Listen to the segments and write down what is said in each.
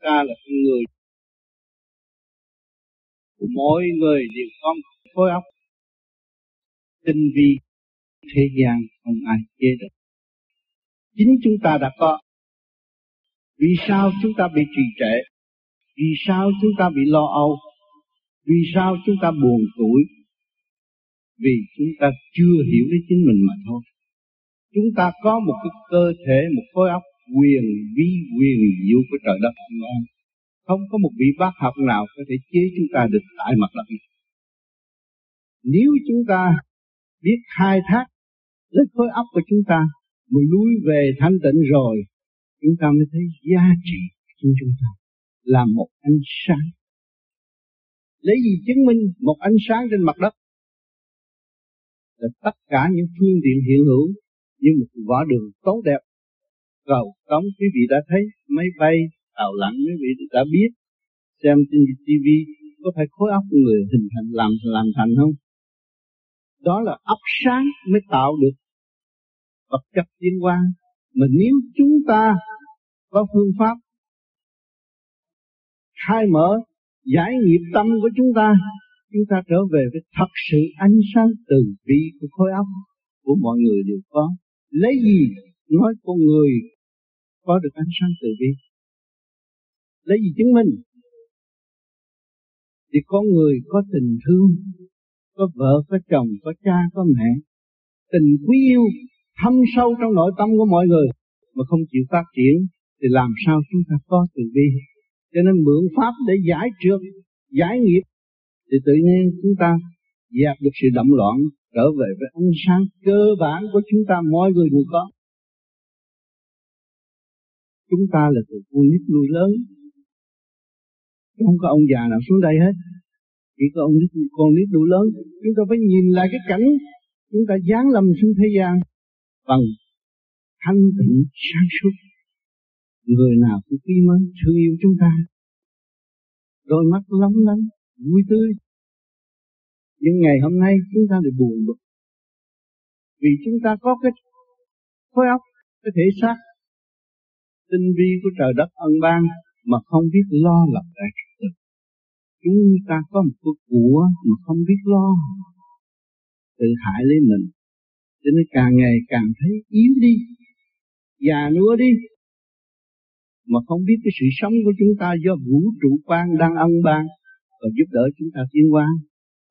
ta là con người. Mỗi người đều có một khối óc tinh vi, thế gian không ai chế được. Chính chúng ta đã có. Vì sao chúng ta bị trì trệ? Vì sao chúng ta bị lo âu? Vì sao chúng ta buồn tuổi? Vì chúng ta chưa hiểu đến chính mình mà thôi. Chúng ta có một cái cơ thể, một khối óc quyền vi quyền diệu của trời đất không không có một vị bác học nào có thể chế chúng ta được tại mặt đất này. Nếu chúng ta biết khai thác lấy khối óc của chúng ta mới lui về thanh tịnh rồi, chúng ta mới thấy giá trị của chúng ta là một ánh sáng. Lấy gì chứng minh một ánh sáng trên mặt đất? Là tất cả những phương tiện hiện hữu như một võ đường tốt đẹp cầu cống quý vị đã thấy máy bay tàu lặn, quý vị đã biết. Xem trên TV, có phải khối óc người hình thành, làm làm thành không? Đó là óc sáng mới tạo được vật chất tiến hóa mà nếu chúng ta có phương pháp khai mở, giải nghiệp tâm của chúng ta chúng ta trở về với thật sự ánh sáng từ bi của khối óc của mọi người đều có. Lấy gì? Nói con người có được ánh sáng từ bi. Lấy gì chứng minh? Thì con người có tình thương, có vợ, có chồng, có cha, có mẹ. Tình quý yêu thâm sâu trong nội tâm của mọi người mà không chịu phát triển thì làm sao chúng ta có từ bi? Cho nên mượn pháp để giải trượt, giải nghiệp thì tự nhiên chúng ta dẹp được sự động loạn, trở về với ánh sáng cơ bản của chúng ta, mọi người đều có chúng ta là từ con nít nuôi lớn. Không có ông già nào xuống đây hết. Chỉ có ông nít con nít nuôi lớn. Chúng ta phải nhìn lại cái cảnh chúng ta giáng lâm xuống thế gian bằng thanh tịnh, sáng suốt. Người nào cũng quý mến, thương yêu chúng ta. Đôi mắt lóng lánh, vui tươi. Nhưng ngày hôm nay chúng ta lại buồn bực. Vì chúng ta có cái khối óc, cái thể xác tinh vi của trời đất ân ban mà không biết lo lập lại trật chúng ta có một cái của mà không biết lo. Tự hại lấy mình. Cho nên càng ngày càng thấy yếu đi. Già nua đi. Mà không biết cái sự sống của chúng ta do vũ trụ quan đang ân ban và giúp đỡ chúng ta tiến hóa.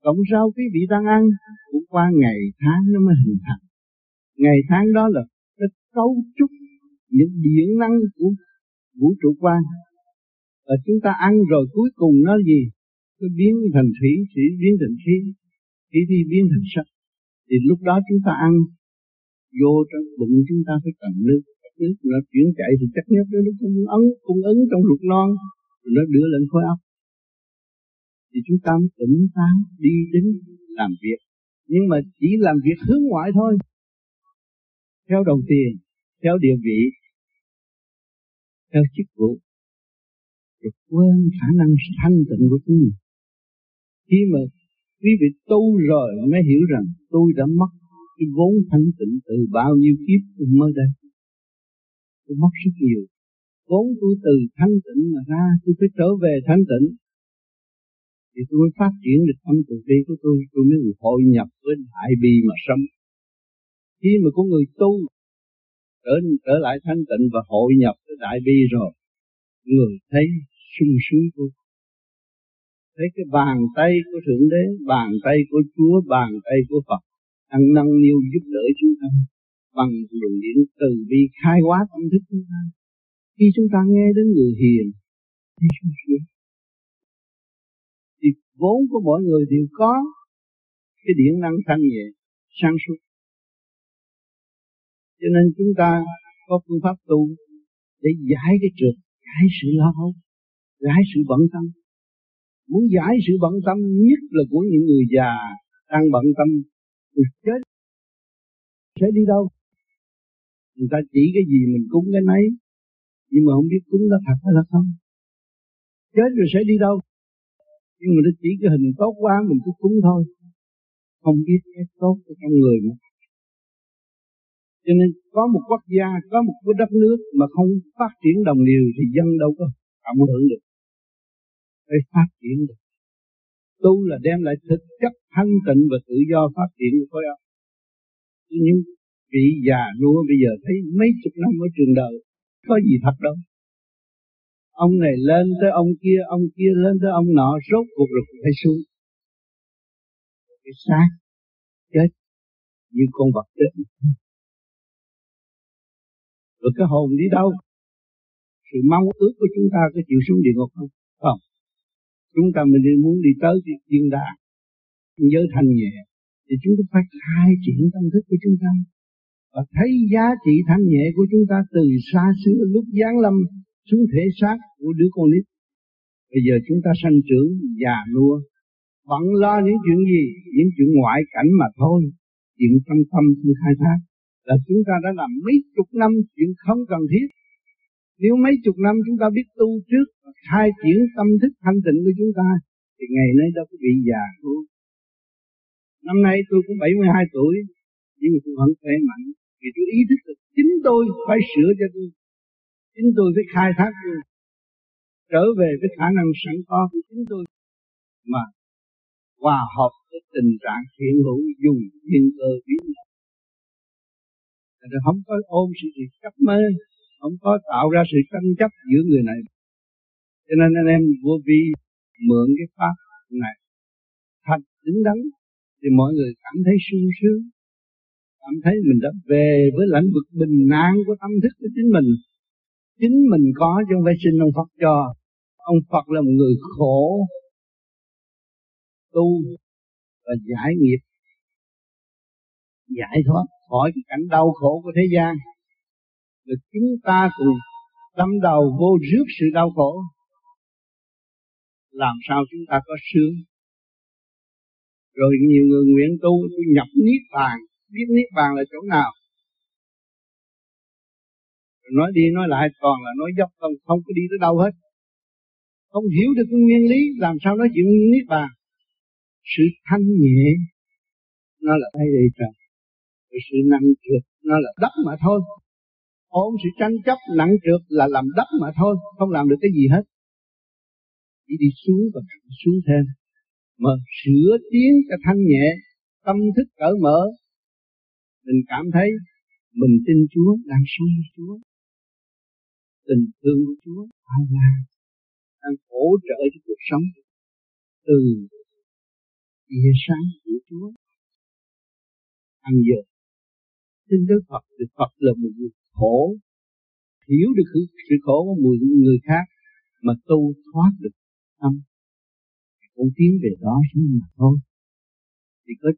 Cộng rau quý vị đang ăn cũng qua ngày tháng nó mới hình thành. Ngày tháng đó là cái cấu trúc những điện năng của vũ trụ quan. Và chúng ta ăn rồi cuối cùng nó gì? Nó biến thành thủy thủy biến thành khí khí thì biến thành sắc. Thì lúc đó chúng ta ăn, vô trong bụng chúng ta phải cần nước. Nước nó chuyển chạy thì chắc nhất nó cung ứng cung ứng trong ruột non, rồi nó đưa lên khối óc. Thì chúng ta mới tỉnh táo đi đến làm việc. Nhưng mà chỉ làm việc hướng ngoại thôi. Theo đồng tiền theo địa vị, theo chức vụ rồi quên khả năng thanh tịnh của chúng mình. Khi mà quý vị tu rồi mới hiểu rằng tôi đã mất cái vốn thanh tịnh từ bao nhiêu kiếp mới đây. Tôi mất rất nhiều. Vốn tôi từ thanh tịnh mà ra, tôi phải trở về thanh tịnh. Thì tôi mới phát triển được tâm từ bi của tôi tôi mới hội nhập với đại bi mà sống. Khi mà có người tu trở trở lại thanh tịnh và hội nhập với đại bi rồi. Người thấy sung sướng vô thấy cái bàn tay của thượng đế, bàn tay của chúa, bàn tay của phật đang nâng niu giúp đỡ chúng ta bằng luồng điện từ bi khai hóa tâm thức chúng ta. Khi chúng ta nghe đến người hiền thì sung sướng. Thì vốn của mỗi người đều có cái điện năng thanh nhẹ, sáng suốt cho nên chúng ta có phương pháp tu để giải cái trượt giải sự lo âu, giải sự bận tâm. Muốn giải sự bận tâm nhất là của những người già đang bận tâm chết. Sẽ đi đâu? Người ta chỉ cái gì mình cúng cái nấy, nhưng mà không biết cúng nó thật hay là không. Chết rồi sẽ đi đâu? Nhưng mà nó chỉ cái hình tốt quá, mình cứ cúng thôi. Không biết cái tốt của con người nữa cho nên có một quốc gia, có một cái đất nước mà không phát triển đồng đều thì dân đâu có cảm hưởng được. Phải phát triển được. Tu là đem lại thực chất thanh tịnh và tự do phát triển của khối óc. Nhưng vị già nua bây giờ thấy mấy chục năm ở trường đời, có gì thật đâu. Ông này lên tới ông kia ông kia lên tới ông nọ, rốt cuộc rồi phải xuống. Cái xác chết như con vật chết rồi cái hồn đi đâu? Sự mong ước của chúng ta có chịu xuống địa ngục không? Không. Chúng ta mình muốn đi tới thiên đàng giới thanh nhẹ, thì chúng ta phải khai triển tâm thức của chúng ta. Và thấy giá trị thanh nhẹ của chúng ta từ xa xưa lúc giáng lâm xuống thể xác của đứa con nít. Bây giờ chúng ta sanh trưởng già nua bận lo những chuyện gì? Những chuyện ngoại cảnh mà thôi. Chuyện tâm tâm không khai thác là chúng ta đã làm mấy chục năm chuyện không cần thiết. Nếu mấy chục năm chúng ta biết tu trước khai triển tâm thức thanh tịnh của chúng ta, thì ngày nay đâu có bị già luôn năm nay tôi cũng 72 tuổi, nhưng mà tôi vẫn khỏe mạnh. Vì tôi ý thức được chính tôi phải sửa cho tôi. Chính tôi phải khai thác tôi. Trở về với khả năng sẵn có của chính tôi. Mà hòa hợp với tình trạng hiện hữu dùng thiên cơ biến rồi không có ôm sự gì chấp mê, không có tạo ra sự tranh chấp giữa người này. Cho nên anh em vô vi mượn cái pháp này. Thật đứng đắn, thì mọi người cảm thấy sung sướng. Cảm thấy mình đã về với lãnh vực bình an của tâm thức của chính mình. Chính mình có chứ không phải xin ông Phật cho. Ông Phật là một người khổ, tu và giải nghiệp. Giải thoát khỏi cái cảnh đau khổ của thế gian. Rồi chúng ta cùng đâm đầu vô rước sự đau khổ. Làm sao chúng ta có sướng? Rồi nhiều người nguyện tu, tôi nhập niết bàn. Biết niết bàn là chỗ nào? Rồi nói đi nói lại, toàn là nói dốc, không không có đi tới đâu hết. Không hiểu được cái nguyên lý, làm sao nói chuyện niết bàn? Sự thanh nhẹ, nó là đây đây trời? Rồi sự nặng trượt nó là đất mà thôi. Ôm sự tranh chấp nặng trượt là làm đất mà thôi, không làm được cái gì hết. Chỉ đi xuống và xuống thêm. Mà sửa tiến cho thanh nhẹ, tâm thức cởi mở, mình cảm thấy mình tin Chúa, đang sống với Chúa. Tình thương của Chúa, an lan đang hỗ trợ cho cuộc sống. Từ tia sáng của Chúa, ăn giờ tin Đức Phật thì Phật là một người khổ hiểu được sự khổ của người, người khác mà tu thoát được tâm. Cũng tiến về đó chứ mà thôi. Thì có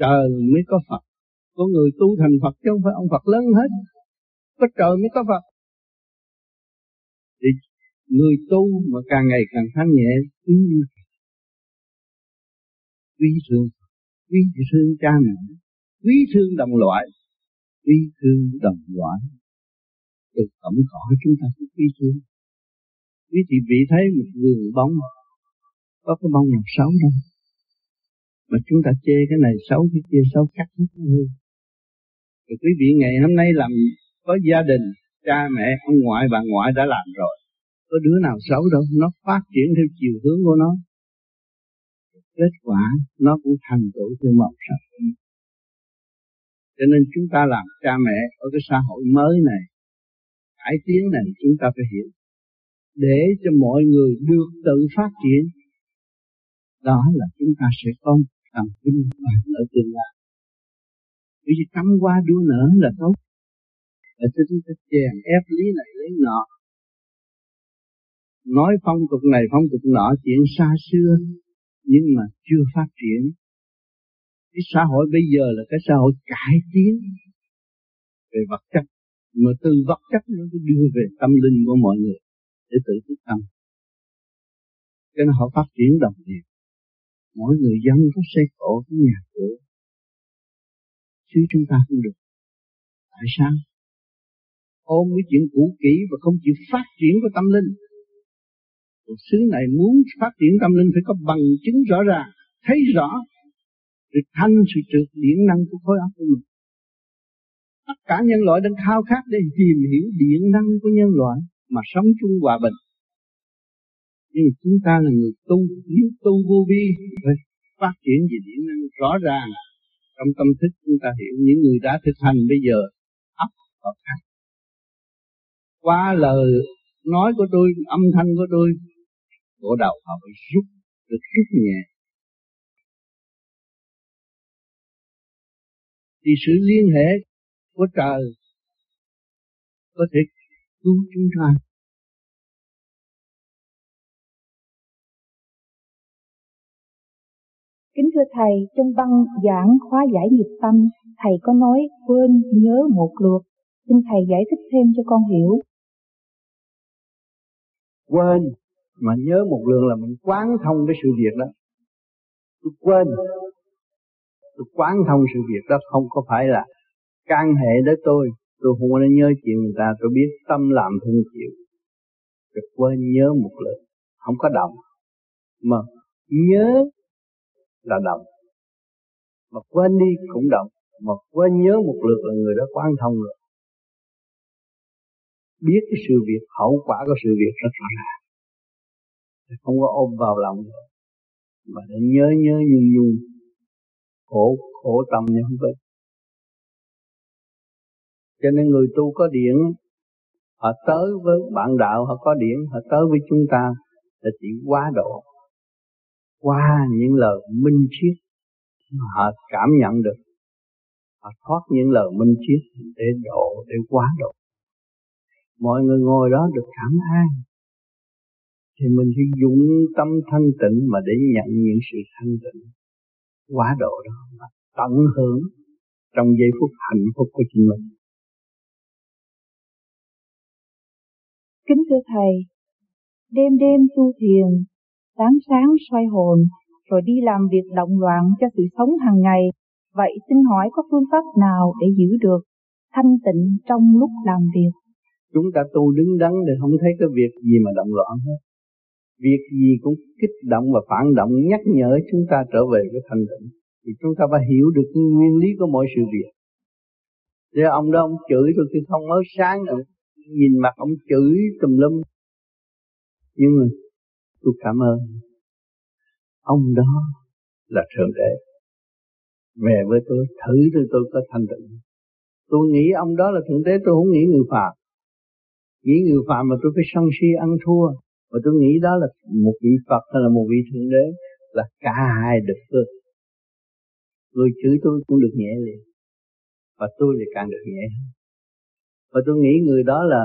trời mới có Phật. Có người tu thành Phật chứ không phải ông Phật lớn hết. Có trời mới có Phật. Thì người tu mà càng ngày càng thanh nhẹ quý như quý thương quý thương cha mẹ quý thương đồng loại quý thương đồng loại từ tổng cõi chúng ta cũng quý thương quý chị vị thấy một vườn bông, có cái bông nào xấu đâu mà chúng ta chê cái này xấu, cái kia xấu cắt hết hư rồi quý vị ngày hôm nay làm, có gia đình, cha mẹ, ông ngoại, bà ngoại đã làm rồi. Có đứa nào xấu đâu, nó phát triển theo chiều hướng của nó. Kết quả, nó cũng thành tựu theo màu sắc cho nên chúng ta làm cha mẹ ở cái xã hội mới này, cải tiến này chúng ta phải hiểu. Để cho mọi người được tự phát triển, đó là chúng ta sẽ có tầm vinh hoàng ở tương lai. Vì cắm qua đua nở là tốt. Là cho chúng ta chèn ép lý này lấy nọ. Nói phong tục này, phong tục nọ, chuyện xa xưa, nhưng mà chưa phát triển cái xã hội bây giờ là cái xã hội cải tiến về vật chất. Mà từ vật chất nó đưa về tâm linh của mọi người để tự thức tâm. Cho nên họ phát triển đồng đều mỗi người dân có xe cộ, có nhà cửa. Chứ chúng ta không được. Tại sao? Ôm cái chuyện cũ kỹ và không chịu phát triển của tâm linh. Cuộc xứ này muốn phát triển tâm linh phải có bằng chứng rõ ràng, thấy rõ để thanh sự trượt điện năng của khối óc của mình. Tất cả nhân loại đang khao khát để tìm hiểu điện năng của nhân loại mà sống chung hòa bình. Nhưng chúng ta là người tu, nếu tu vô vi, phải phát triển về điện năng rõ ràng. Trong tâm thức chúng ta hiểu những người đã thực hành bây giờ ấp và khác. Qua lời nói của tôi, âm thanh của tôi, bộ đầu họ phải rút được rút nhẹ. Thì sự liên hệ của trời có thể cứu chúng ta Kính thưa Thầy, trong băng giảng khóa giải nghiệp tâm, Thầy có nói quên nhớ một lượt. Xin Thầy giải thích thêm cho con hiểu. Quên mà nhớ một lượt là mình quán thông cái sự việc đó. Tôi quên, tôi quán thông sự việc đó không có phải là can hệ đến tôi. Tôi không có nhớ chuyện người ta, tôi biết tâm làm thương chịu. Tôi quên nhớ một lượt, không có động. Mà nhớ là động mà quên đi cũng động mà quên nhớ một lượt là người đó quan thông rồi biết cái sự việc hậu quả của sự việc rất rõ ràng không có ôm vào lòng rồi mà để nhớ nhớ nhung nhung khổ khổ tâm như không biết. Cho nên người tu có điện họ tới với bạn đạo, họ có điện họ tới với chúng ta là chỉ quá độ, qua những lời minh triết mà họ cảm nhận được. Họ thoát những lời minh triết để độ, để quá độ. Mọi người ngồi đó được cảm an. Thì mình phải dùng tâm thanh tịnh mà để nhận những sự thanh tịnh quá độ đó mà tận hưởng trong giây phút hạnh phúc của chính mình kính thưa thầy đêm đêm tu thiền sáng sáng xoay hồn, rồi đi làm việc động loạn cho sự sống hàng ngày. Vậy xin hỏi có phương pháp nào để giữ được thanh tịnh trong lúc làm việc? Chúng ta tu đứng đắn thì không thấy cái việc gì mà động loạn hết. Việc gì cũng kích động và phản động, nhắc nhở chúng ta trở về cái thanh tịnh. Thì chúng ta phải hiểu được cái nguyên lý của mọi sự việc. Thế ông đó, ông chửi tôi khi không mới sáng rồi nhìn mặt ông chửi tùm lum. Nhưng mà tôi cảm ơn. Ông đó là thượng đế. Về với tôi, thử tôi tôi có thanh tịnh. Tôi nghĩ ông đó là thượng đế, tôi không nghĩ người phạm nghĩ người phạm mà tôi phải sân si ăn thua mà tôi nghĩ đó là một vị Phật hay là một vị thượng đế là cả hai được phước. Người chửi tôi cũng được nhẹ liền, và tôi thì càng được nhẹ và tôi nghĩ người đó là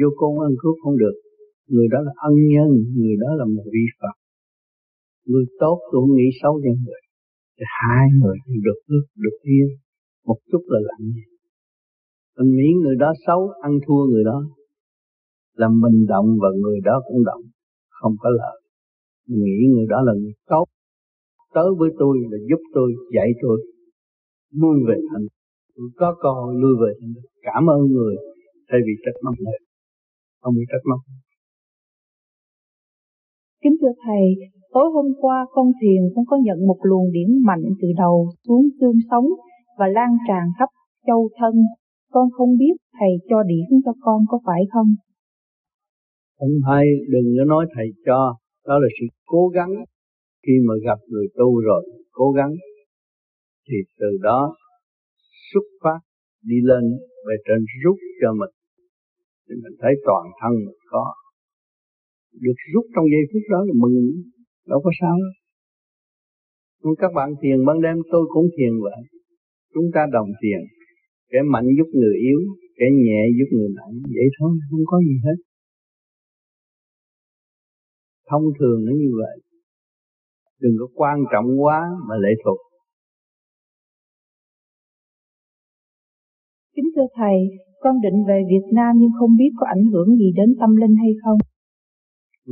vô công ăn cướp không được. Người đó là ân nhân, người đó là một vị phật. Người tốt tôi không nghĩ xấu cho người, thì hai người được ước được yên một chút là lạnh mình nghĩ người đó xấu, ăn thua người đó là mình động và người đó cũng động. Không có lợi mình nghĩ người đó là người tốt. Tới với tôi là giúp tôi dạy tôi. Nuôi về thành có cơ hội nuôi về thành cảm ơn người thay vì trách móc người. Không bị trách móc. Kính thưa Thầy, tối hôm qua con thiền cũng có nhận một luồng điểm mạnh từ đầu xuống xương sống và lan tràn khắp châu thân. Con không biết Thầy cho điểm cho con có phải không? Không hay, đừng có nói Thầy cho, đó là sự cố gắng. Khi mà gặp người tu rồi, cố gắng, thì từ đó xuất phát đi lên về trên rút cho mình. Thì mình thấy toàn thân mình có. Được rút trong giây phút đó là mừng. Đâu có sao. Đâu các bạn thiền ban đêm tôi cũng thiền vậy. Chúng ta đồng thiền. Kẻ mạnh giúp người yếu kẻ nhẹ giúp người nặng vậy thôi không có gì hết thông thường nó như vậy. Đừng có quan trọng quá mà lệ thuộc. Kính thưa thầy con định về Việt Nam nhưng không biết có ảnh hưởng gì đến tâm linh hay không?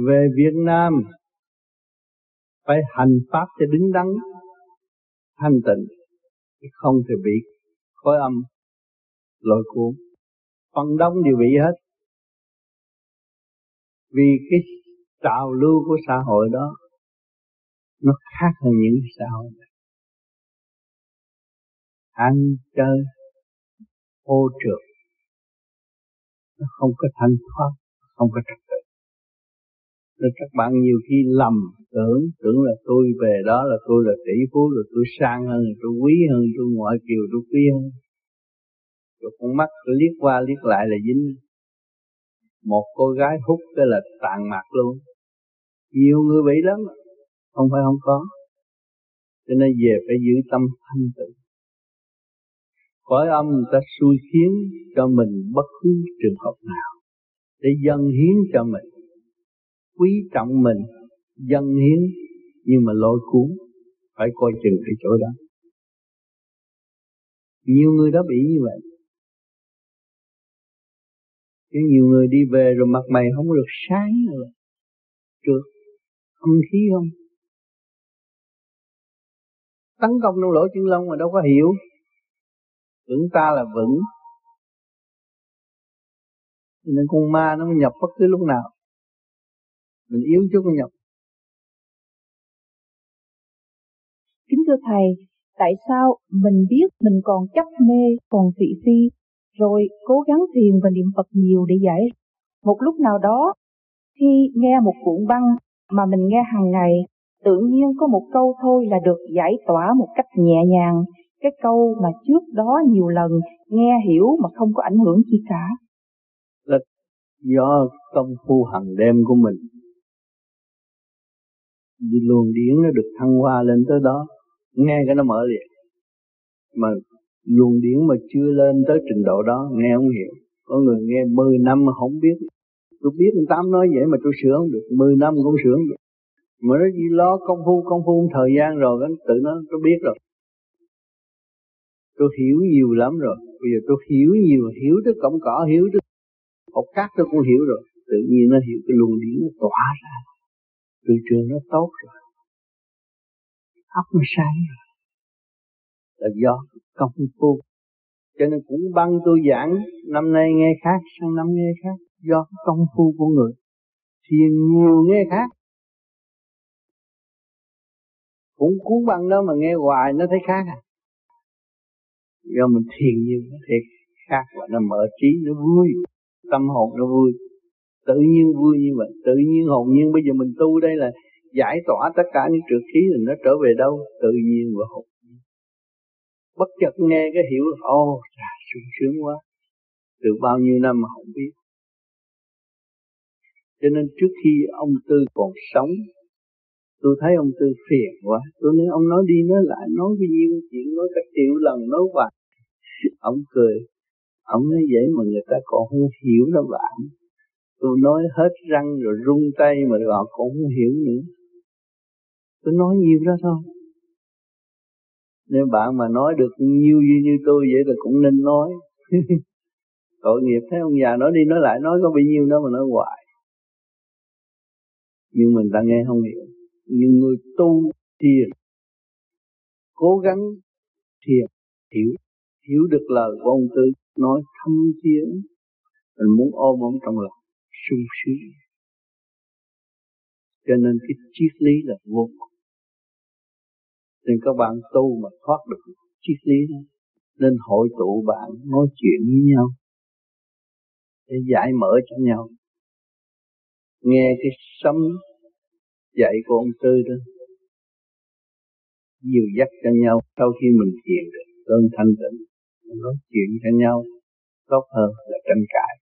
Về Việt Nam phải hành pháp cho đứng đắn thanh tịnh không thể bị khối âm lôi cuốn. Phần đông đều bị hết. Vì cái trào lưu của xã hội đó, nó khác hơn những xã hội này. Ăn, chơi, ô trượt, nó không có thanh thoát, không có trật tự. Nên các bạn nhiều khi lầm tưởng tưởng là tôi về đó là tôi là tỷ phú, rồi tôi sang hơn tôi quý hơn, tôi ngoại kiều, tôi quý hơn. Rồi con mắt liếc qua liếc lại là dính một cô gái hút cái là tàn mặt luôn. Nhiều người bị lắm. Không phải không có. Cho nên về phải giữ tâm thanh tịnh. Cõi âm người ta xui khiến cho mình bất cứ trường hợp nào để dâng hiến cho mình. Quý trọng mình, dâng hiến, nhưng mà lôi cuốn, phải coi chừng cái chỗ đó. Nhiều người đã bị như vậy chứ nhiều người đi về rồi mặt mày không được sáng rồi trượt, âm khí không? Tấn công trong lỗ chân lông mà đâu có hiểu. Tưởng ta là vững. Nên con ma nó mới nhập bất cứ lúc nào. Mình yếu chút nó nhập. Kính thưa thầy tại sao mình biết mình còn chấp mê còn thị phi? Rồi cố gắng thiền và niệm Phật nhiều để giải. Một lúc nào đó, khi nghe một cuộn băng mà mình nghe hàng ngày, tự nhiên có một câu thôi là được giải tỏa một cách nhẹ nhàng. Cái câu mà trước đó nhiều lần nghe hiểu mà không có ảnh hưởng gì cả. Là do công phu hàng đêm của mình. Đi luồng điển nó được thăng hoa lên tới đó. Nghe cái nó mở liền. Mà luồng điển mà chưa lên tới trình độ đó, nghe không hiểu. Có người nghe 10 năm mà không biết. Tôi biết ông tám nói vậy mà tôi sửa không được. 10 năm cũng sửa không được. Mà nó chỉ lo công phu công phu thời gian rồi, anh tự nó tôi biết rồi. Tôi hiểu nhiều lắm rồi. Bây giờ tôi hiểu nhiều, hiểu tới cổng cỏ, hiểu tới học cát tôi cũng hiểu rồi. Tự nhiên nó hiểu cái luồng điển nó tỏa ra. Từ trường nó tốt rồi. Óc nó sáng rồi. Là do công phu cho nên cũng băng tôi giảng, năm nay nghe khác, sang năm nghe khác, do công phu của người. Thiền nhiều nghe khác. Cũng cuốn băng đó mà nghe hoài, nó thấy khác à. Do mình thiền nhiều, nó thấy khác và nó mở trí, nó vui. Tâm hồn nó vui. Tự nhiên vui như vậy, tự nhiên hồn. Nhiên bây giờ mình tu đây là giải tỏa tất cả những trượt khí thì nó trở về đâu? Tự nhiên và hồn bất chợt nghe cái hiểu ô oh, sung sướng quá. Từ bao nhiêu năm mà không biết. Cho nên trước khi ông Tư còn sống tôi thấy ông Tư phiền quá. Tôi nói ông nói đi nói lại nói bao nhiêu chuyện nói cả triệu lần nói hoài. Ông cười. Ông nói vậy mà người ta còn không hiểu đâu bạn tôi nói hết răng rồi rung tay mà họ cũng không hiểu nữa. Tôi nói nhiều đó thôi nếu bạn mà nói được nhiêu như như tôi vậy là cũng nên nói. Tội nghiệp, thấy ông già nói đi, nói lại, nói có bao nhiêu đó mà nói hoài. Nhưng mình ta nghe không hiểu. Nhưng người tu thiền, cố gắng thiền, hiểu hiểu được lời của ông tư, nói thâm thiến mình muốn ôm ông trong lòng sung sướng. Cho nên cái triết lý là vô cùng nên các bạn tu mà thoát được triết lý đó, nên hội tụ bạn nói chuyện với nhau, để giải mở cho nhau. Nghe cái sấm dạy của ông tư đó, dìu dắt cho nhau. Sau khi mình thiền được cơn thanh tịnh nói chuyện cho nhau, tốt hơn là tranh cãi.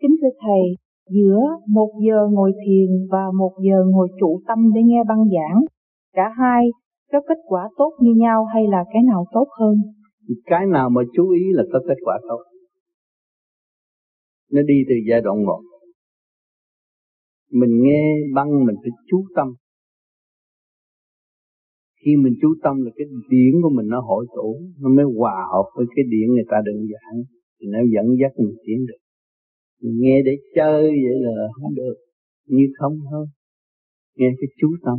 Kính thưa thầy giữa một giờ ngồi thiền và một giờ ngồi trụ tâm để nghe băng giảng, cả hai có kết quả tốt như nhau hay là cái nào tốt hơn? Cái nào mà chú ý là có kết quả tốt. Nó đi từ giai đoạn một. Mình nghe băng mình phải chú tâm. Khi mình chú tâm là cái điển của mình nó hội tụ, nó mới hòa hợp với cái điển người ta đơn giản. Thì nó dẫn dắt mình tiến được nghe để chơi vậy là không được như không hơn. Nghe cái chú tâm.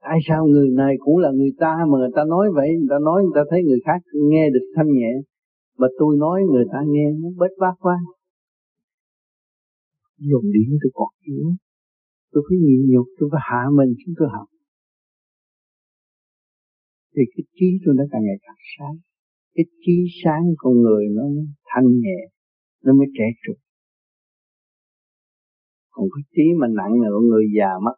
Tại sao người này cũng là người ta mà người ta nói vậy, người ta nói, người ta thấy người khác nghe được thanh nhẹ, mà tôi nói người ta nghe nó bết bát quá. Dùng điện tôi còn yếu. Tôi phải nhịn nhục, tôi phải hạ mình chúng tôi học. Thì cái trí tôi nó càng ngày càng sáng. Cái trí sáng con người nó thanh nhẹ nó mới trẻ trung còn cái trí mà nặng là người già mất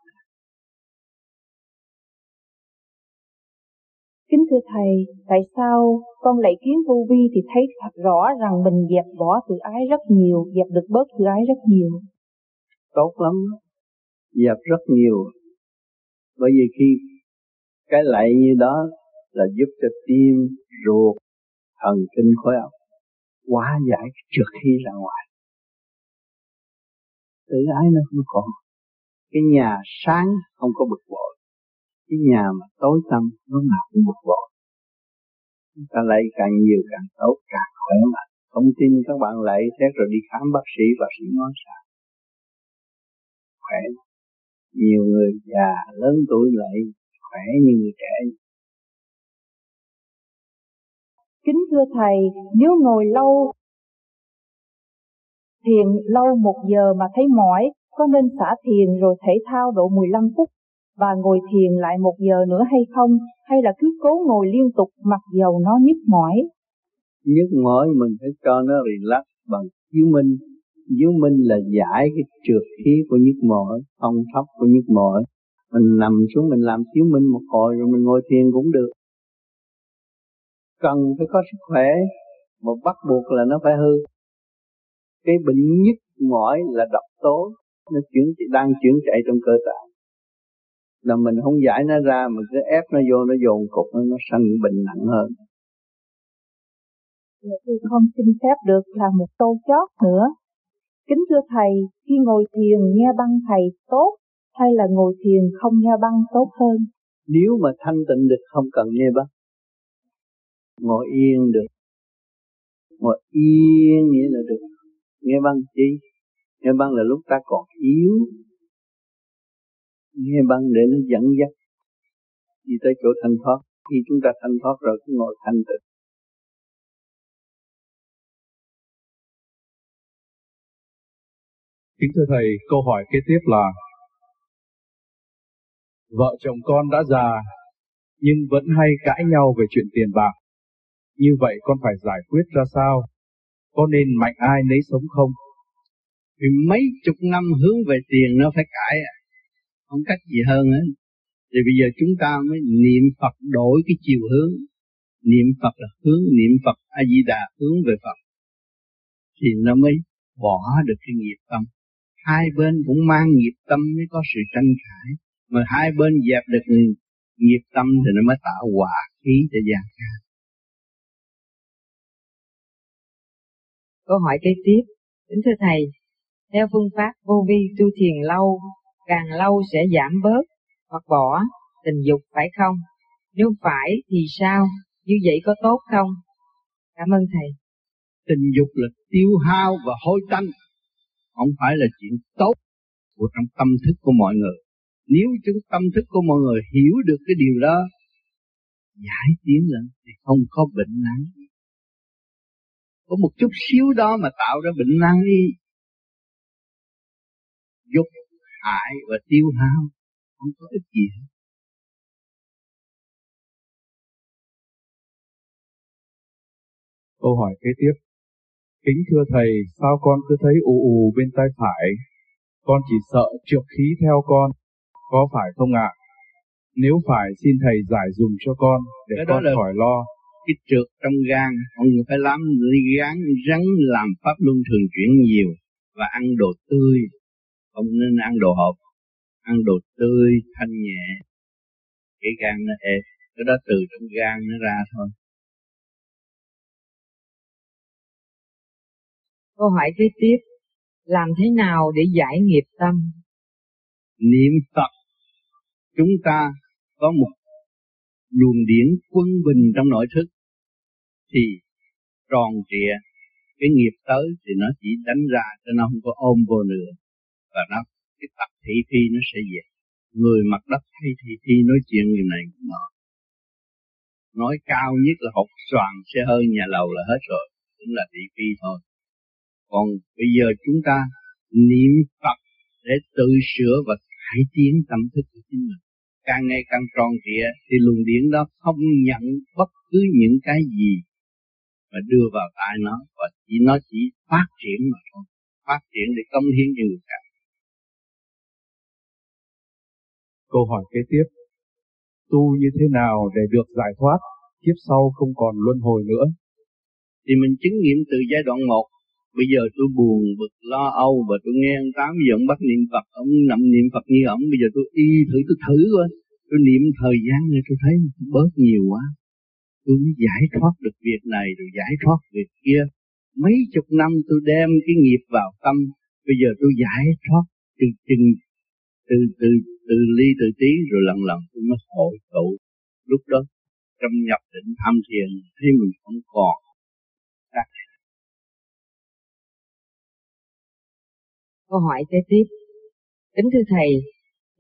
Kính thưa Thầy, tại sao con lạy kiến vô vi thì thấy thật rõ rằng mình dẹp bỏ tự ái rất nhiều, dẹp được bớt tự ái rất nhiều. Tốt lắm, dẹp rất nhiều. Bởi vì khi cái lạy như đó là giúp cho tim, ruột, thần kinh khối óc quá giải trước khi ra ngoài. Tự ái nó không còn. Cái nhà sáng không có bực bội. Cái nhà mà tối tăm nó nào cũng bực bội. Chúng ta lấy càng nhiều càng tốt, càng khỏe mạnh. Không tin các bạn lấy xét rồi đi khám bác sĩ, bác sĩ nói sao? Khỏe. Nhiều người già, lớn tuổi lại khỏe như người trẻ. Kính thưa Thầy, nếu ngồi lâu thiền lâu một giờ mà thấy mỏi, có nên xả thiền rồi thể thao độ 15 phút và ngồi thiền lại một giờ nữa hay không? Hay là cứ cố ngồi liên tục mặc dầu nó nhức mỏi? Nhức mỏi mình phải cho nó relax bằng chiếu minh. Chiếu minh là giải cái trượt khí của nhức mỏi, phong thấp của nhức mỏi. Mình nằm xuống mình làm chiếu minh một hồi rồi mình ngồi thiền cũng được. Cần phải có sức khỏe, mà bắt buộc là nó phải hư cái bệnh nhức mỏi là độc tố nó chuyển đang chuyển chạy trong cơ thể là mình không giải nó ra mà cứ ép nó vô nó dồn cục nó nó sanh bệnh nặng hơn Tôi không xin phép được là một câu chót nữa. Kính thưa Thầy, khi ngồi thiền nghe băng Thầy tốt hay là ngồi thiền không nghe băng tốt hơn? Nếu mà thanh tịnh được không cần nghe băng. Ngồi yên được. Ngồi yên nghĩa là được. Nghe băng chi? Nghe băng là lúc ta còn yếu. Nghe băng để nó dẫn dắt đi tới chỗ thanh thoát. Khi chúng ta thanh thoát rồi cứ ngồi thanh tịnh. Kính thưa Thầy, câu hỏi kế tiếp là Vợ chồng con đã già, nhưng vẫn hay cãi nhau về chuyện tiền bạc. Như vậy con phải giải quyết ra sao có nên mạnh ai nấy sống không? Vì mấy chục năm hướng về tiền nó phải cãi à. Không cách gì hơn á. Thì bây giờ chúng ta mới niệm Phật đổi cái chiều hướng. Niệm Phật là hướng, niệm Phật A-di-đà hướng về Phật. Thì nó mới bỏ được cái nghiệp tâm. Hai bên cũng mang nghiệp tâm mới có sự tranh cãi. Mà hai bên dẹp được nghiệp tâm thì nó mới tạo hòa khí cho gian khác. Câu hỏi kế tiếp, kính thưa Thầy, theo phương pháp vô vi tu thiền lâu, càng lâu sẽ giảm bớt hoặc bỏ tình dục phải không? Nếu phải thì sao? Như vậy có tốt không? Cảm ơn Thầy. Tình dục là tiêu hao và hôi tanh, không phải là chuyện tốt của trong tâm thức của mọi người. Nếu chúng tâm thức của mọi người hiểu được cái điều đó, giải tiến lên thì không có bệnh nặng có một chút xíu đó mà tạo ra bệnh nan y dục hại và tiêu hao không có ích gì hết Câu hỏi kế tiếp. Kính thưa Thầy, sao con cứ thấy ù ù bên tay phải? Con chỉ sợ trượt khí theo con. Có phải không ạ? Nếu phải xin Thầy giải dùm cho con để Cái con là... khỏi lo cái trượt trong gan ông phải làm gán rắn làm pháp luân thường chuyển nhiều và ăn đồ tươi. Không nên ăn đồ hộp ăn đồ tươi thanh nhẹ cái gan nó ê cái đó từ trong gan nó ra thôi. Câu hỏi kế tiếp làm thế nào để giải nghiệp tâm? Niệm phật chúng ta có một luồng điển quân bình trong nội thức, thì tròn trịa, cái nghiệp tới thì nó chỉ đánh ra cho nó không có ôm vô nữa, và nó, cái tập thị phi nó sẽ về. Người mặt đất hay thị phi nói chuyện người này cũng nọ nói cao nhất là học soàn xe hơi nhà lầu là hết rồi, cũng là thị phi thôi. Còn bây giờ chúng ta niệm Phật để tự sửa và cải tiến tâm thức của chính mình càng ngày càng tròn trịa thì luồng điện đó không nhận bất cứ những cái gì mà đưa vào tai nó và chỉ nó chỉ phát triển mà thôi. Phát triển để cống hiến cho người khác. Câu hỏi kế tiếp. Tu như thế nào để được giải thoát kiếp sau không còn luân hồi nữa? Thì mình chứng nghiệm từ giai đoạn 1 Bây giờ tôi buồn, bực, lo âu và tôi nghe ông Tám giờ ông bắt niệm Phật, ông nằm niệm Phật như ông Bây giờ tôi y thử, tôi thử coi. Tôi niệm thời gian này tôi thấy bớt nhiều quá. Tôi mới giải thoát được việc này rồi giải thoát việc kia. Mấy chục năm tôi đem cái nghiệp vào tâm. Bây giờ tôi giải thoát từ chừng từ từ từ ly từ tí rồi lần lần tôi mới hội tụ lúc đó trong nhập định tham thiền thấy mình không còn câu hỏi kế tiếp. Kính thưa thầy,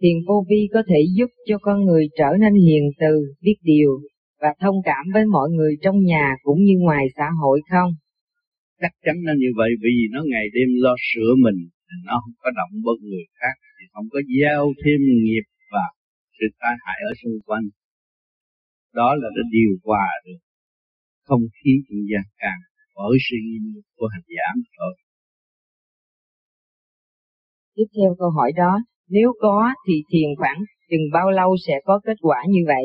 thiền vô vi có thể giúp cho con người trở nên hiền từ, biết điều, và thông cảm với mọi người trong nhà cũng như ngoài xã hội không? Chắc chắn là như vậy, vì nó ngày đêm lo sửa mình nó không có động bất người khác, thì không có gieo thêm nghiệp và sự tai hại ở xung quanh. Đó là nó điều hòa được không khí trong gian càng bởi sự nghiêm của hành giả thôi tiếp theo câu hỏi đó nếu có thì thiền khoảng chừng bao lâu sẽ có kết quả như vậy?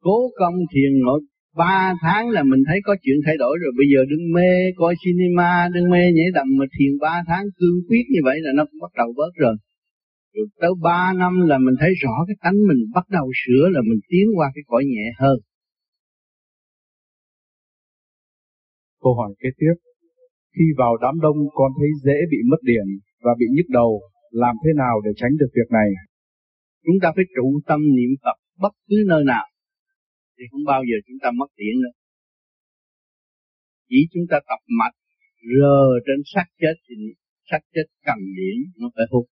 Cố công thiền nội ba tháng là mình thấy có chuyện thay đổi rồi. Bây giờ đừng mê coi cinema đừng mê nhảy đầm mà thiền ba tháng cương quyết như vậy là nó bắt đầu bớt rồi. Rồi tới ba năm là mình thấy rõ cái tánh mình bắt đầu sửa là mình tiến qua cái cõi nhẹ hơn. Câu hỏi kế tiếp. Khi vào đám đông con thấy dễ bị mất điện và bị nhức đầu làm thế nào để tránh được việc này chúng ta phải trụ tâm niệm phật bất cứ nơi nào thì không bao giờ chúng ta mất điện nữa. Chỉ chúng ta tập mạch rờ trên xác chết thì xác chết cần điện nó phải hút.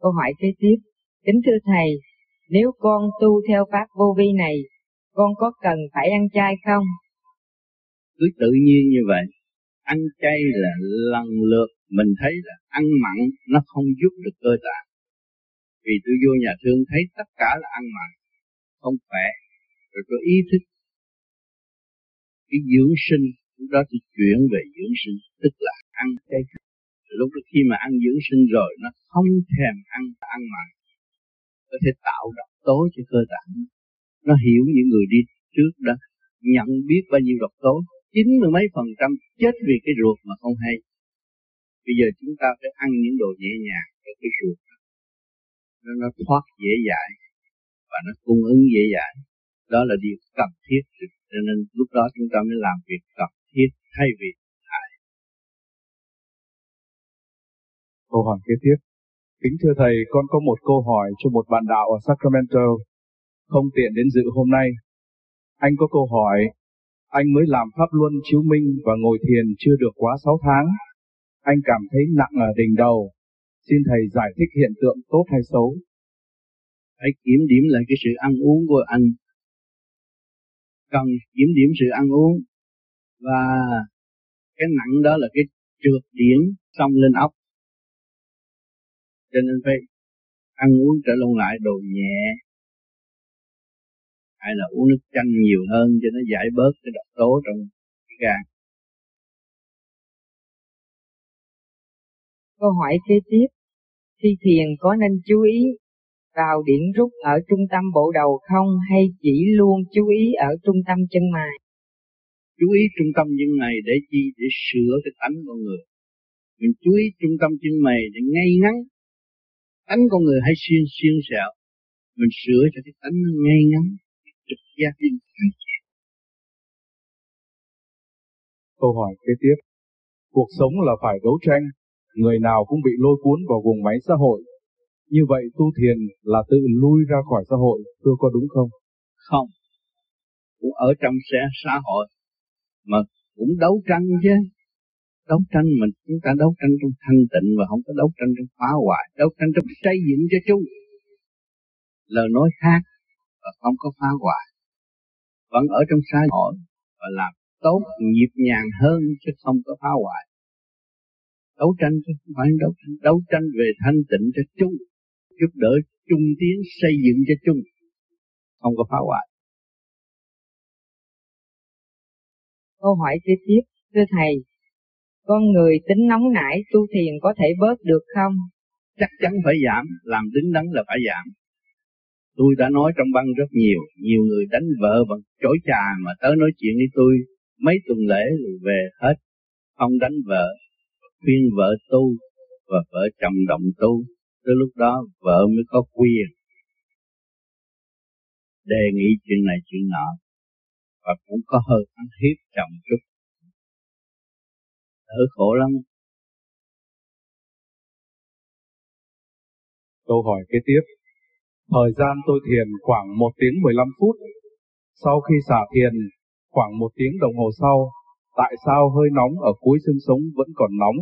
Câu hỏi kế tiếp, kính thưa thầy, nếu con tu theo pháp vô vi này, con có cần phải ăn chay không? Cứ tự nhiên như vậy, ăn chay là lần lượt mình thấy là ăn mặn nó không giúp được cơ tạng. Vì tôi vô nhà thương thấy tất cả là ăn mặn không khỏe. Rồi tôi ý thức cái dưỡng sinh lúc đó tôi chuyển về dưỡng sinh tức là ăn chay. Lúc đó khi mà ăn dưỡng sinh rồi nó không thèm ăn ăn mặn. Có thể tạo độc tố cho cơ tạng. Nó hiểu những người đi trước đó nhận biết bao nhiêu độc tố chín mươi mấy phần trăm chết vì cái ruột mà không hay. Bây giờ chúng ta phải ăn những đồ nhẹ nhàng cho cái ruột nó, nó thoát dễ dãi và nó cung ứng dễ dãi. Đó là điều cần thiết. Cho nên lúc đó chúng ta mới làm việc cần thiết thay vì hại câu hỏi kế tiếp. Kính thưa thầy con có một câu hỏi cho một bạn đạo ở Sacramento. Không tiện đến dự hôm nay. Anh có câu hỏi anh mới làm pháp luân chiếu minh và ngồi thiền chưa được quá 6 tháng anh cảm thấy nặng ở đỉnh đầu Xin Thầy giải thích hiện tượng tốt hay xấu. Hãy kiểm điểm lại cái sự ăn uống của anh. Cần kiểm điểm sự ăn uống. Và cái nặng đó là cái trượt điển xong lên ốc. Cho nên phải ăn uống trở lộn lại đồ nhẹ. Hay là uống nước chanh nhiều hơn cho nó giải bớt cái độc tố trong cái gan. Câu hỏi kế tiếp, khi thiền có nên chú ý vào điểm rút ở trung tâm bộ đầu không hay chỉ luôn chú ý ở trung tâm chân mày? Chú ý trung tâm chân mày để chi? Để sửa cái tánh con người. Mình chú ý trung tâm chân mày để ngay ngắn. Tánh con người hay xuyên xuyên sẹo. Mình sửa cho cái tánh nó ngay ngắn. Trực gia đình Câu hỏi kế tiếp. Cuộc sống là phải đấu tranh, người nào cũng bị lôi cuốn vào vùng máy xã hội. Như vậy tu thiền là tự lui ra khỏi xã hội, Thưa có đúng không? Không. Cũng ở trong xã, xã hội, mà cũng đấu tranh chứ. Đấu tranh mình chúng ta đấu tranh trong thanh tịnh và không có đấu tranh trong phá hoại, đấu tranh trong xây dựng cho chung. Lời nói khác và không có phá hoại. Vẫn ở trong xã hội và làm tốt nhịp nhàng hơn chứ không có phá hoại đấu tranh chứ không phải đấu tranh đấu tranh về thanh tịnh cho chung giúp đỡ chung tiến xây dựng cho chung không có phá hoại câu hỏi kế tiếp thưa thầy con người tính nóng nảy tu thiền có thể bớt được không? Chắc chắn phải giảm, làm đứng đắn là phải giảm. Tôi đã nói trong băng rất nhiều, nhiều người đánh vợ bằng chối trà mà tới nói chuyện với tôi mấy tuần lễ rồi về hết. Không đánh vợ, khuyên vợ tu và vợ chồng đồng tu. Tới lúc đó vợ mới có quyền đề nghị chuyện này chuyện nọ và cũng có hơi ăn hiếp chồng chút đỡ khổ lắm câu hỏi kế tiếp thời gian tôi thiền khoảng 1 tiếng 15 phút. Sau khi xả thiền khoảng một tiếng đồng hồ sau tại sao hơi nóng ở cuối xương sống vẫn còn nóng?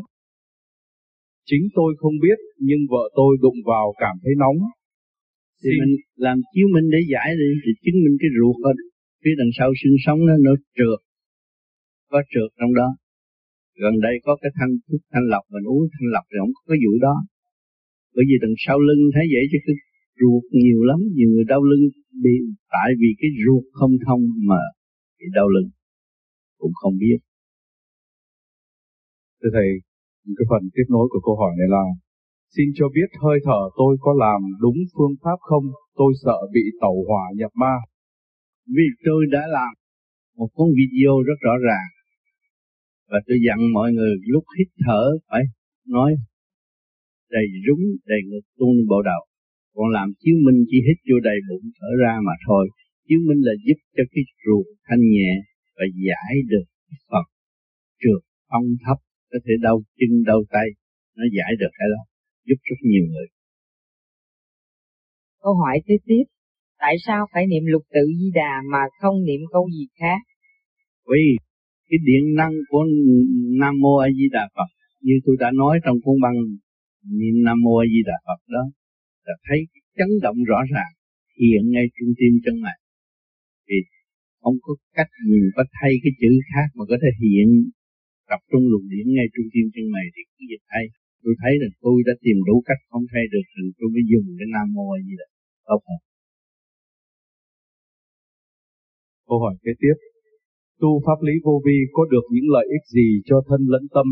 Chính tôi không biết nhưng vợ tôi đụng vào cảm thấy nóng. Thì mình làm chiếu minh để giải đi thì chứng minh cái ruột ở phía đằng sau xương sống nó nó trượt. Có trượt trong đó. Gần đây có cái thanh thuốc thanh lọc mình uống thanh lọc thì không có cái vụ đó. Bởi vì đằng sau lưng thấy vậy chứ cái ruột nhiều lắm nhiều người đau lưng bị tại vì cái ruột không thông mà bị đau lưng cũng không biết thưa thầy cái phần tiếp nối của câu hỏi này là Xin cho biết hơi thở tôi có làm đúng phương pháp không? Tôi sợ bị tẩu hỏa nhập ma. Vì tôi đã làm một con video rất rõ ràng. Và tôi dặn mọi người lúc hít thở phải nói đầy rúng, đầy ngực tung bộ đầu. Còn làm chiếu minh chỉ hít vô đầy bụng thở ra mà thôi. Chiếu minh là giúp cho cái ruột thanh nhẹ và giải được Phật trượt phong thấp có thể đau chân đau tay nó giải được cái đó giúp rất nhiều người. Câu hỏi kế tiếp, tại sao phải niệm lục tự di đà mà không niệm câu gì khác? Vì cái điện năng của Nam Mô A Di Đà Phật như tôi đã nói trong cuốn băng niệm Nam Mô A Di Đà Phật đó là thấy chấn động rõ ràng, hiện ngay trung tim chân mày. Thì không có cách gì có thay cái chữ khác mà có thể hiện, tập trung luồng điển ngay trung tim chân mày thì cái gì thay? Tôi thấy là tôi đã tìm đủ cách không thay được thì tôi mới dùng cái nam mô gì đó không tốt câu hỏi kế tiếp. Tu pháp lý vô vi có được những lợi ích gì cho thân lẫn tâm?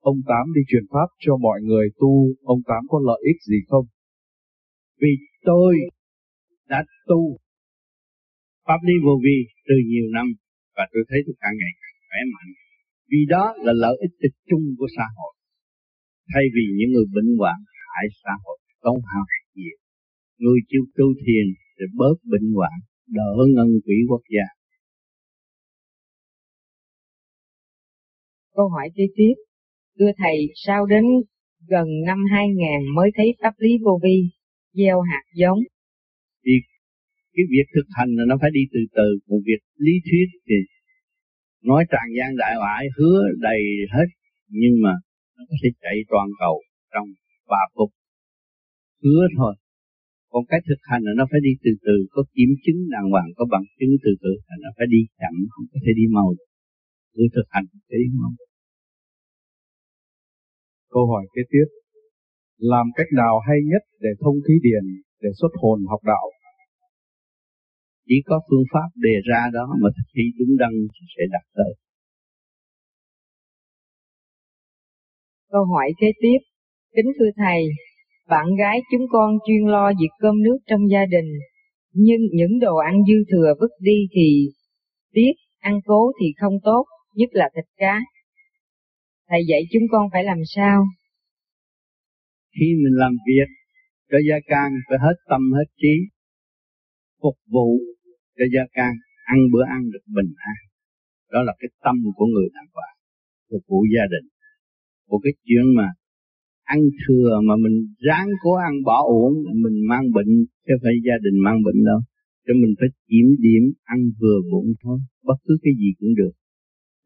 Ông tám đi truyền pháp cho mọi người tu, ông tám có lợi ích gì không? Vì tôi đã tu. Pháp lý vô vi từ nhiều năm và tôi thấy tôi càng ngày càng khỏe mạnh. Vì đó là lợi ích chung của xã hội. Thay vì những người bệnh hoạn hại xã hội, tốn hao nhiều. Người chịu tu thiền để bớt bệnh hoạn, đỡ ngân quỹ quốc gia. Câu hỏi kế tiếp. Thưa thầy, sao đến gần năm 2000 mới thấy pháp lý vô vi? Gieo hạt giống. Thì cái việc thực hành là nó phải đi từ từ. Một việc lý thuyết thì nói tràn gian đại hoại hứa đầy hết nhưng mà nó có thể chạy toàn cầu trong ba phút. Hứa thôi. Còn cái thực hành là nó phải đi từ từ. Có kiểm chứng đàng hoàng có bằng chứng từ từ là nó phải đi chậm không có thể đi mau được. Cứ thực hành để đi mau câu hỏi kế tiếp làm cách nào hay nhất để thông khí điển để xuất hồn học đạo chỉ có phương pháp đề ra đó mà thực thi đúng đắn thì sẽ đạt tới Câu hỏi kế tiếp, kính thưa thầy, bạn gái chúng con chuyên lo việc cơm nước trong gia đình, nhưng những đồ ăn dư thừa vứt đi thì tiếc, ăn cố thì không tốt, nhất là thịt cá. Thầy dạy chúng con phải làm sao? Khi mình làm việc cho gia can phải hết tâm hết trí, phục vụ cho gia can, ăn bữa ăn được bình an. Đó là cái tâm của người đàn bà, phục vụ gia đình. Của cái chuyện mà ăn thừa mà mình ráng cố ăn bỏ uổng mình mang bệnh chứ phải gia đình mang bệnh đâu. Cho mình phải kiểm điểm ăn vừa bụng thôi bất cứ cái gì cũng được.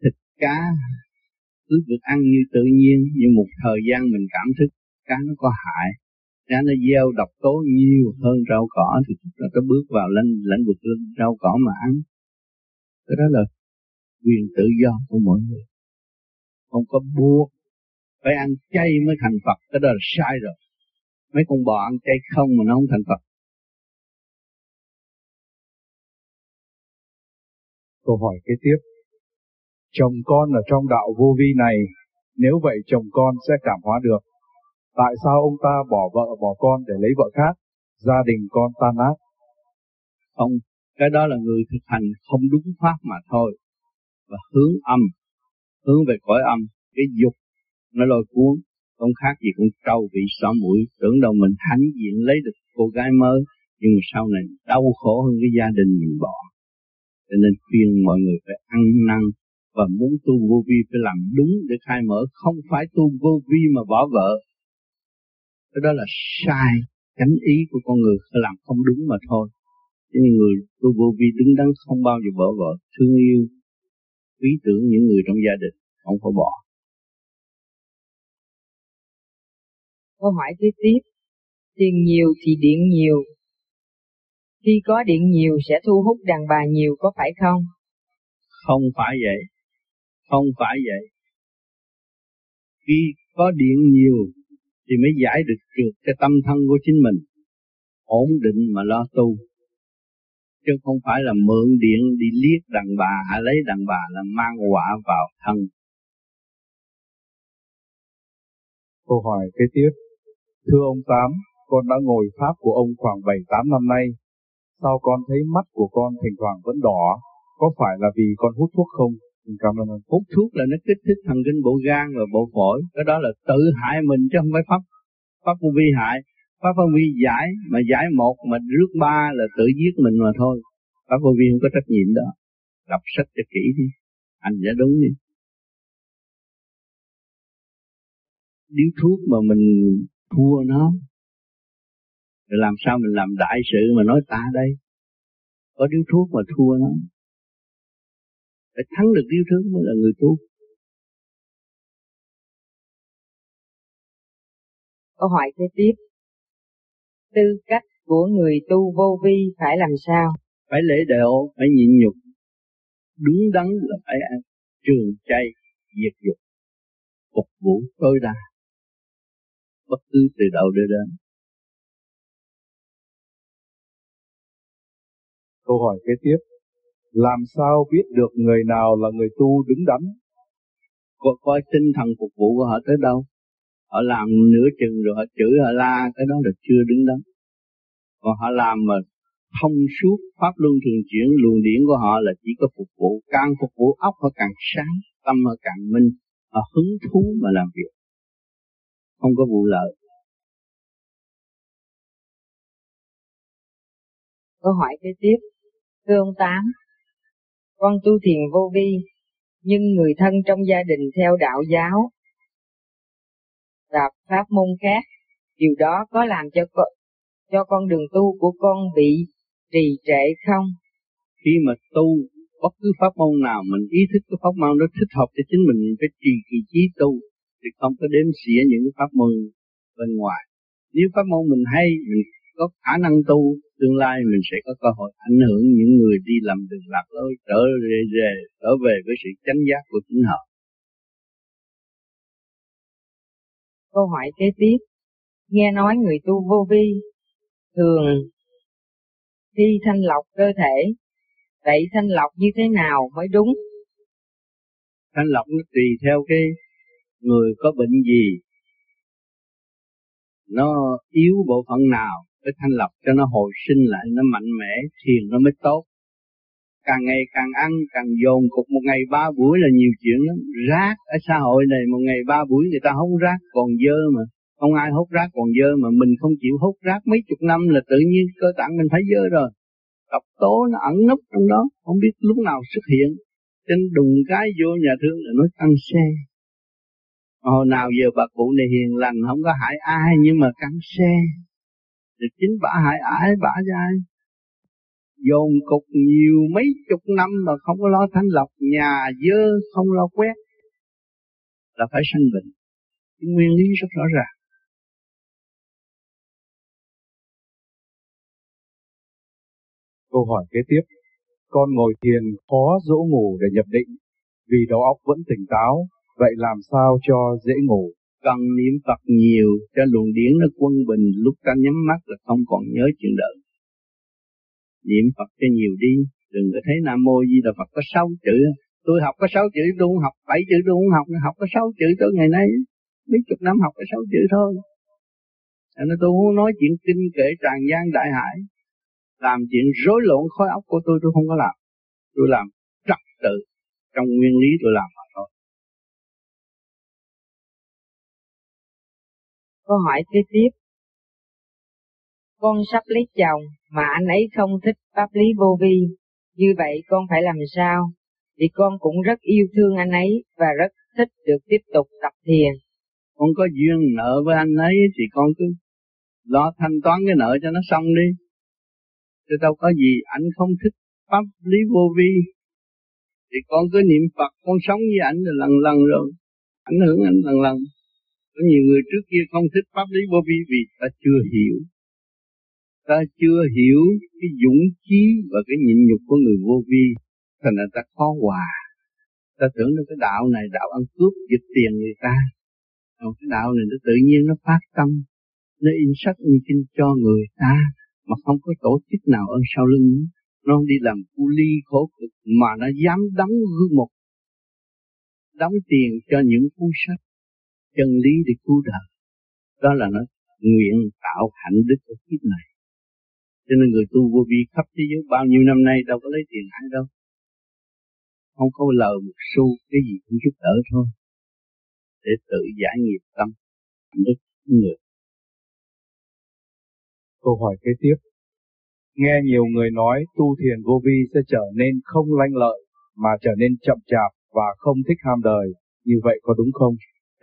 Thịt cá cứ được ăn như tự nhiên nhưng một thời gian mình cảm thức cá nó có hại, cá nó gieo độc tố nhiều hơn rau cỏ thì chúng ta bước vào lãnh lãnh vực rau cỏ mà ăn. Cái đó là quyền tự do của mỗi người. Không có buộc, phải ăn chay mới thành Phật, cái đó là sai rồi. Mấy con bò ăn chay không mà nó không thành Phật. Câu hỏi kế tiếp. Chồng con ở trong đạo vô vi này, Nếu vậy chồng con sẽ cảm hóa được. Tại sao ông ta bỏ vợ bỏ con để lấy vợ khác? Gia đình con tan nát. Không, cái đó là người thực hành không đúng pháp mà thôi. Và hướng âm, hướng về cõi âm, cái dục nó lôi cuốn, không khác gì con trâu bị xỏ mũi, tưởng đâu mình thánh diện lấy được cô gái mới, nhưng mà sau này đau khổ hơn cái gia đình mình bỏ. Cho nên khuyên mọi người phải ăn năn và muốn tu vô vi phải làm đúng để khai mở, không phải tu vô vi mà bỏ vợ. Cái đó là sai, chánh ý của con người làm không đúng mà thôi. Cho nên người tu vô vi đứng đắn không bao giờ bỏ vợ, thương yêu, quý tưởng những người trong gia đình, không có bỏ. Câu hỏi kế tiếp, tiền nhiều thì điện nhiều, khi có điện nhiều sẽ thu hút đàn bà nhiều có phải không? Không phải vậy. Không phải vậy. Khi có điện nhiều thì mới giải được được cái tâm thân của chính mình. Ổn định mà lo tu. Chứ không phải là mượn điện đi liếc đàn bà hay lấy đàn bà là mang quả vào thân. Câu hỏi kế tiếp. Thưa ông Tám, con đã ngồi Pháp của ông khoảng 7-8 năm nay, Sao con thấy mắt của con thỉnh thoảng vẫn đỏ? Có phải là vì con hút thuốc không? Cảm ơn ờ, Hút thuốc là nó kích thích thần kinh bộ gan và bộ phổi. Cái đó là tự hại mình chứ không phải pháp pháp vô vi hại. Pháp vô vi giải, mà giải một, mà rước ba là tự giết mình mà thôi. Pháp vô vi không có trách nhiệm đó. Đọc sách cho kỹ đi. Anh đã đúng đi. Điếu thuốc mà mình thua nó rồi làm sao mình làm đại sự mà nói ta đây? Có điếu thuốc mà thua nó. Phải thắng được điếu thuốc mới là người tu. Câu hỏi kế tiếp. Tư cách của người tu vô vi phải làm sao? Phải lễ độ, phải nhịn nhục. Đúng đắn là phải ăn trường chay, diệt dục, phục vụ tối đa. Bất cứ từ đầu đến đến Câu hỏi kế tiếp. Làm sao biết được người nào là người tu đứng đắn? Có coi tinh thần phục vụ của họ tới đâu. Họ làm nửa chừng rồi họ chửi họ la, cái đó là chưa đứng đắn. Còn họ làm mà thông suốt pháp luân thường chuyển luồng điển của họ là chỉ có phục vụ càng phục vụ óc họ càng sáng tâm họ càng minh họ hứng thú mà làm việc không có vụ lợi câu hỏi kế tiếp Thưa ông Tám, con tu thiền vô vi, nhưng người thân trong gia đình theo đạo giáo và pháp môn khác, điều đó có làm cho con, cho con đường tu của con bị trì trệ không? Khi mà tu bất cứ pháp môn nào mình ý thức cái pháp môn đó thích hợp cho chính mình, mình phải trì kỳ trí tu thì không có đếm xỉa những cái pháp môn bên ngoài. Nếu pháp môn mình hay, mình có khả năng tu tương lai mình sẽ có cơ hội ảnh hưởng những người đi làm đường lạc lối trở về, về trở về với sự chánh giác của chính họ. Câu hỏi kế tiếp. Nghe nói người tu vô vi thường thi thanh lọc cơ thể. Vậy thanh lọc như thế nào mới đúng? Thanh lọc nó tùy theo cái người có bệnh gì, nó yếu bộ phận nào phải thanh lọc cho nó hồi sinh lại, nó mạnh mẽ, thiền nó mới tốt. Càng ngày càng ăn, càng dồn cục một ngày ba buổi là nhiều chuyện lắm. Rác ở xã hội này một ngày ba buổi người ta hút rác còn dơ mà. Không ai hút rác còn dơ mà. Mình không chịu hút rác mấy chục năm là tự nhiên cơ tạng mình phải dơ rồi. Độc tố nó ẩn nấp trong đó, không biết lúc nào xuất hiện. Trên đùng cái vô nhà thương là nó căng xe. Hồi nào giờ bà cụ này hiền lành, không có hại ai nhưng mà cắn xe thì chính bả hại ải bả cho ai dồn cục nhiều mấy chục năm mà không có lo thanh lọc nhà dơ không lo quét là phải sanh bệnh nguyên lý rất rõ ràng Câu hỏi kế tiếp. Con ngồi thiền khó dỗ ngủ để nhập định vì đầu óc vẫn tỉnh táo, vậy làm sao cho dễ ngủ? Cần niệm Phật nhiều cho luồng điển nó quân bình, lúc ta nhắm mắt là không còn nhớ chuyện đời. Niệm Phật cho nhiều đi, đừng có thấy Nam Mô Di Đà Phật có sáu chữ. Tôi học có sáu chữ, tôi không học bảy chữ, tôi không học học có sáu chữ tới ngày nay mấy chục năm học có sáu chữ thôi. Nên tôi không nói chuyện kinh kệ tràn gian đại hải, làm chuyện rối loạn khối óc của tôi tôi không có làm. Tôi làm trật tự trong nguyên lý tôi làm. Câu hỏi kế tiếp. Con sắp lấy chồng, mà anh ấy không thích pháp lý vô vi. Như vậy con phải làm sao? Vì con cũng rất yêu thương anh ấy và rất thích được tiếp tục tập thiền. Con có duyên nợ với anh ấy thì con cứ lo thanh toán cái nợ cho nó xong đi. Chứ đâu có gì anh không thích pháp lý vô vi. Thì con cứ niệm Phật, con sống với ảnh là lần lần rồi. Ảnh hưởng anh lần lần có nhiều người trước kia không thích pháp lý vô vi vì ta chưa hiểu. Ta chưa hiểu cái dũng chí và cái nhịn nhục của người vô vi, thành ra ta khó hòa. Ta tưởng là cái đạo này, đạo ăn cướp, giật tiền người ta. Còn cái đạo này nó tự nhiên nó phát tâm, nó in sách, in kinh cho người ta, mà không có tổ chức nào ở sau lưng. Nó không đi làm cu ly khổ cực, mà nó dám đóng gương một đóng tiền cho những cuốn sách chân lý để cứu đời. Đó là nó nguyện tạo hạnh đức ở kiếp này. Cho nên người tu vô vi khắp thế giới, bao nhiêu năm nay đâu có lấy tiền ai đâu. Không có lời một xu cái gì cũng giúp đỡ thôi. Để tự giải nghiệp tâm đức người. Câu hỏi kế tiếp. Nghe nhiều người nói tu thiền vô vi sẽ trở nên không lanh lợi, mà trở nên chậm chạp và không thích ham đời. Như vậy có đúng không?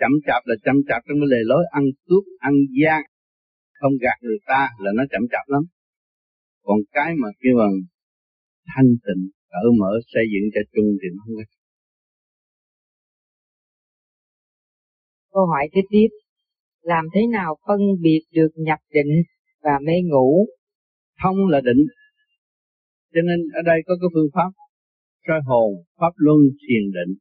Chậm chạp là chậm chạp trong cái lề lối ăn cướp ăn gian. Không gạt người ta là nó chậm chạp lắm. Còn cái mà kêu bằng thanh tịnh cởi mở xây dựng cho chung thì nó không có Câu hỏi kế tiếp, làm thế nào phân biệt được nhập định và mê ngủ? Thông là định, cho nên ở đây có cái phương pháp soi hồn, pháp luân, thiền định.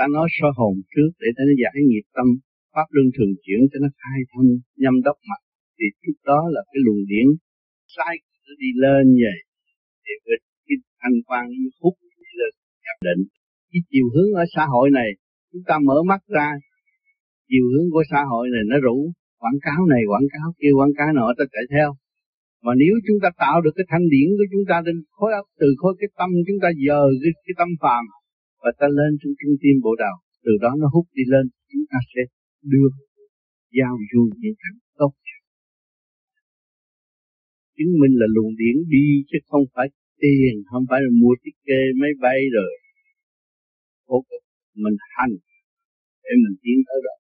Ta nói so hồn trước để cho nó giải nghiệp tâm, pháp luân thường chuyển cho nó khai thông, nhâm đốc mặt. Thì trước đó là cái luồng điển sai nó đi lên vậy. Thì cái, cái thanh quan hút đi lên nhập định. Cái chiều hướng ở xã hội này, chúng ta mở mắt ra, chiều hướng của xã hội này nó rủ quảng cáo này, quảng cáo kia, quảng cáo nọ ta chạy theo. Mà nếu chúng ta tạo được cái thanh điển của chúng ta lên khối óc từ khối cái tâm chúng ta giờ cái, cái tâm phàm và ta lên trong trung tim bộ đầu, từ đó nó hút đi lên, chúng ta sẽ đưa giao du những cảnh tốt chứng minh là luồng điển đi chứ không phải tiền. Không phải là mua ticket kê máy bay rồi. Ủa, mình hành để mình tiến tới đó.